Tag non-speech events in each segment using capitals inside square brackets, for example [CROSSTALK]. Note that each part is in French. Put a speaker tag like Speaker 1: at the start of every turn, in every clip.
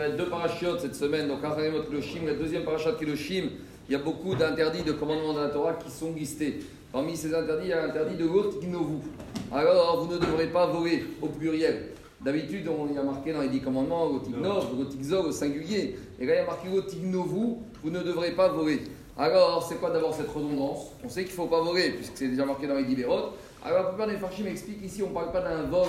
Speaker 1: il y a deux parachutes cette semaine, donc Kiloshim, la deuxième parachat Kiloshim, il y a beaucoup d'interdits de commandements de la Torah qui sont listés. Parmi ces interdits, il y a l'interdit de l'otignovu. Alors, vous ne devrez pas voler au pluriel. D'habitude, on y a marqué dans les dix commandements l'otignov, l'otigzog au singulier. Et là, il y a marqué l'otignovu, vous ne devrez pas voler. Alors, c'est quoi d'abord cette redondance? On sait qu'il ne faut pas voler, puisque c'est déjà marqué dans les dix Alors, la plupart des farchim expliquent ici, on ne parle pas d'un vol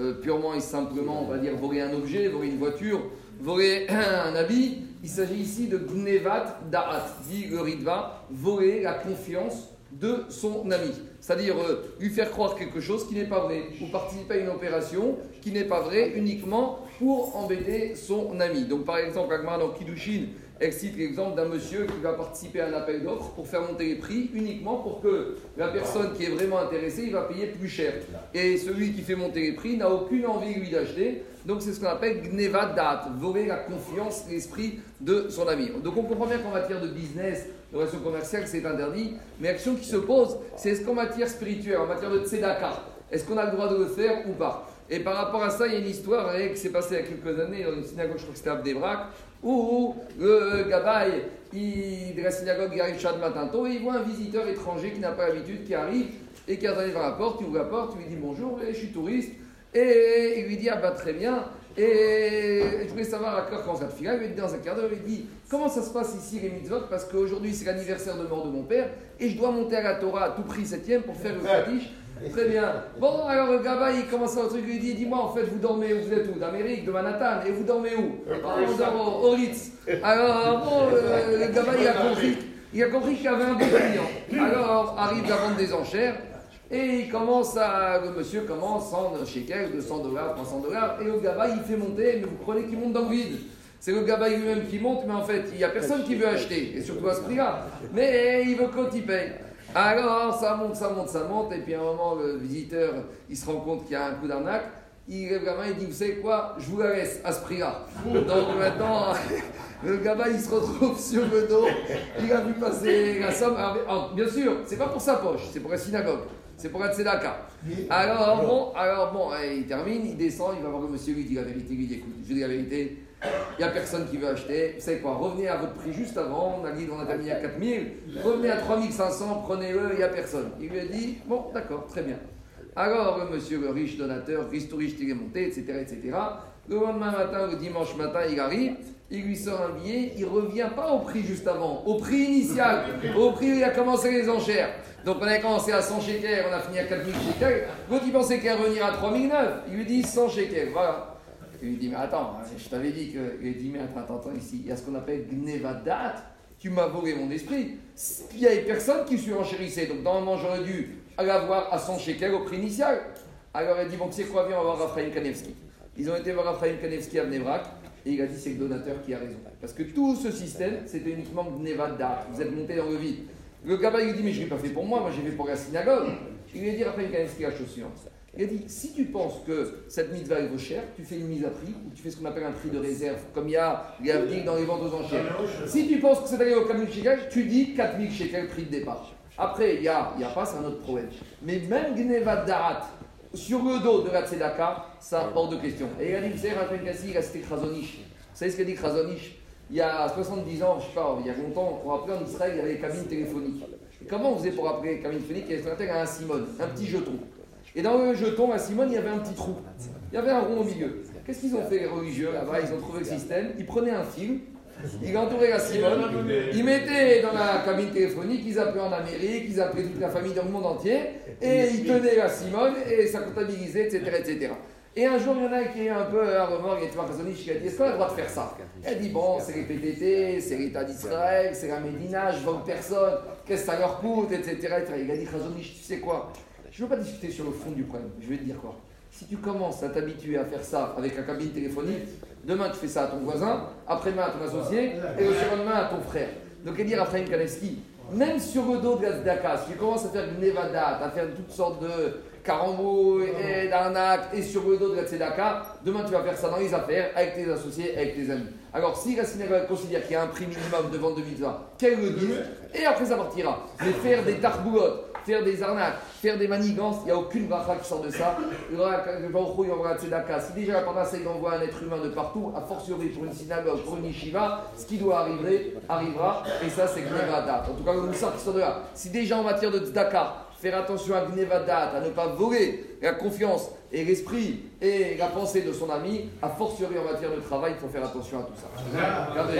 Speaker 1: euh, purement et simplement, on va dire, voler un objet, voler une voiture, voler un habit. Il s'agit ici de gnevat da'at, dit le ritva, voler la confiance de son ami. C'est-à-dire euh, lui faire croire quelque chose qui n'est pas vrai, ou participer à une opération qui n'est pas vraie uniquement pour embêter son ami. Donc par exemple, Agmar dans Kidushin, elle cite l'exemple d'un monsieur qui va participer à un appel d'offres pour faire monter les prix uniquement pour que la personne qui est vraiment intéressée, il va payer plus cher. Et celui qui fait monter les prix n'a aucune envie lui d'acheter. Donc c'est ce qu'on appelle gnevadat, voler la confiance, l'esprit de son ami. Donc on comprend bien qu'en matière de business, de relation commerciale, c'est interdit. Mais l'action qui se pose, c'est est-ce qu'en matière spirituelle, en matière de tzedaka, est-ce qu'on a le droit de le faire ou pas? Et par rapport à ça, il y a une histoire qui s'est passée il y a quelques années dans une synagogue, je crois que c'était à Abdebrak, où le gabaye de la synagogue il arrive chaque matin tôt et il voit un visiteur étranger qui n'a pas l'habitude, qui arrive et qui arrive devant la porte, il ouvre la porte, il lui dit bonjour, je suis touriste. Et il lui dit ah bah très bien. Et je voulais savoir à quoi comment ça te Il lui dit dans un quart d'heure, il dit comment ça se passe ici les mitzvot? Parce qu'aujourd'hui c'est l'anniversaire de mort de mon père et je dois monter à la Torah à tout prix septième pour faire le Kaddish Très bien. Bon, alors le gaba, il commence à un truc, il dit Dis-moi, en fait, vous dormez Vous êtes où? D'Amérique, de Manhattan Et vous dormez où? Oh, Au Ritz. Alors, bon, euh, le il a compris. Il a compris qu'il y avait un bon client. Alors, arrive la vente des enchères. Et il commence à, le monsieur commence 100 shekels, 200 dollars, 300 dollars, et le gaba il fait monter, mais vous prenez qu'il monte dans le vide? C'est le gaba lui-même qui monte, mais en fait il n'y a personne qui veut acheter, et surtout à ce prix-là. Mais il veut quand il paye. Alors, ça monte, ça monte, ça monte, et puis à un moment, le visiteur, il se rend compte qu'il y a un coup d'arnaque. Il lève la main et dit Vous savez quoi Je vous la laisse à ce prix-là. Donc maintenant, [LAUGHS] le gamin il se retrouve [LAUGHS] sur le dos. Il a vu passer la somme. bien sûr, c'est pas pour sa poche, c'est pour la synagogue. C'est pour la tzedaka. Alors bon, alors bon, il termine, il descend, il va voir le monsieur, lui dit la vérité, lui dit écoute, je dis la vérité, il n'y a personne qui veut acheter. Vous savez quoi Revenez à votre prix juste avant. On a dit on a terminé à 4000. Revenez à 3500, prenez-le, il n'y a personne. Il lui a dit bon, d'accord, très bien. Alors, le monsieur, le riche donateur, tout riche, il est monté, etc., etc. Le lendemain matin, le dimanche matin, il arrive, il lui sort un billet, il revient pas au prix juste avant, au prix initial, au prix où il a commencé les enchères. Donc on a commencé à 100 shekels, on a fini à 4000 shekels. L'autre, il pensait qu'elle revenir à 3009. Il lui dit 100 shekels, voilà. Il lui dit, mais attends, je t'avais dit que. Il dit, mais attends, attends, ici, il y a ce qu'on appelle Gnevadat, tu m'as volé mon esprit. Il n'y avait personne qui surenchérissait, donc normalement j'aurais dû l'avoir à 100 shekels au prix initial. Alors il dit, bon, tu sais quoi, viens, on va voir Raphaël Kanevski. Ils ont été voir Raphaël Kanevski à Vnevrak, et il a dit, c'est le donateur qui a raison. Parce que tout ce système, c'était uniquement Gnevadat. Vous êtes monté dans le vide. Le gars, il dit, mais je ne l'ai pas fait pour moi, moi j'ai fait pour la synagogue. Il lui a dit, Raphaël Kanevski la chose suivante. Il a dit si tu penses que cette mitzvah vaut cher, tu fais une mise à prix ou tu fais ce qu'on appelle un prix de réserve, comme il y a les dans les ventes aux enchères. Si tu penses que c'est arrivé au 4000 shekels, tu dis 4000 shekels prix de départ. Après, il y a, y a pas, c'est un autre problème. Mais même Gnevat Darat, sur le dos de la Tzedaka, ça hors de question. Et il a dit, il a cité Krasonish. Vous savez ce qu'a dit Krasonish Il y a 70 ans, je sais pas, il y a longtemps, pour appeler en Israël, il y avait les cabines téléphoniques. Et comment on faisait pour appeler les cabines téléphoniques Il y avait ce qu'on appelle un Simone, un petit jeton. Et dans le jeton à Simone, il y avait un petit trou. Il y avait un rond au milieu. Qu'est-ce qu'ils ont fait les religieux là-bas? Ils ont trouvé le système. Ils prenaient un fil, ils entouraient la Simone, ils mettaient dans la cabine téléphonique, ils appelaient en Amérique, ils appelaient toute la famille dans le monde entier, et ils tenaient la Simone, et ça comptabilisait, etc. etc. Et un jour, il y en a qui est un peu à remords, il y a qui a dit Est-ce qu'on a le droit de faire ça? Elle dit Bon, c'est les PTT, c'est l'État d'Israël, c'est la Médina, je vends personne, qu'est-ce que ça leur coûte, etc. Il a dit Khazonich, tu sais quoi? Je ne veux pas discuter sur le fond du problème. Je vais te dire quoi. Si tu commences à t'habituer à faire ça avec la cabine téléphonique, demain tu fais ça à ton voisin, après-demain à ton associé, et le surlendemain à ton frère. Donc, il dit Raphaël Kaleski, même sur le dos de la si tu commences à faire du Nevada, à faire toutes sortes de carambouilles et d'arnaques, et sur le dos de la tzedaka, demain tu vas faire ça dans les affaires, avec tes associés, avec tes amis. Alors, si la synagogue considère qu'il y a un prix minimum de vente de mitzvah, qu'elle le dise, et après ça partira. Mais faire des tarboulottes, faire des arnaques, faire des manigances, il n'y a aucune bracha qui sort de ça. Il envoie Si déjà la parnassa, il envoie un être humain de partout, a fortiori pour une synagogue, pour une yeshiva, ce qui doit arriver, arrivera, et ça c'est Gnevada. En tout cas, nous sort qui sort de là. Si déjà en matière de tzedaka, faire attention à Gnevadat, à ne pas voler la confiance et l'esprit et la pensée de son ami, a fortiori en matière de travail, il faut faire attention à tout ça. Regardez.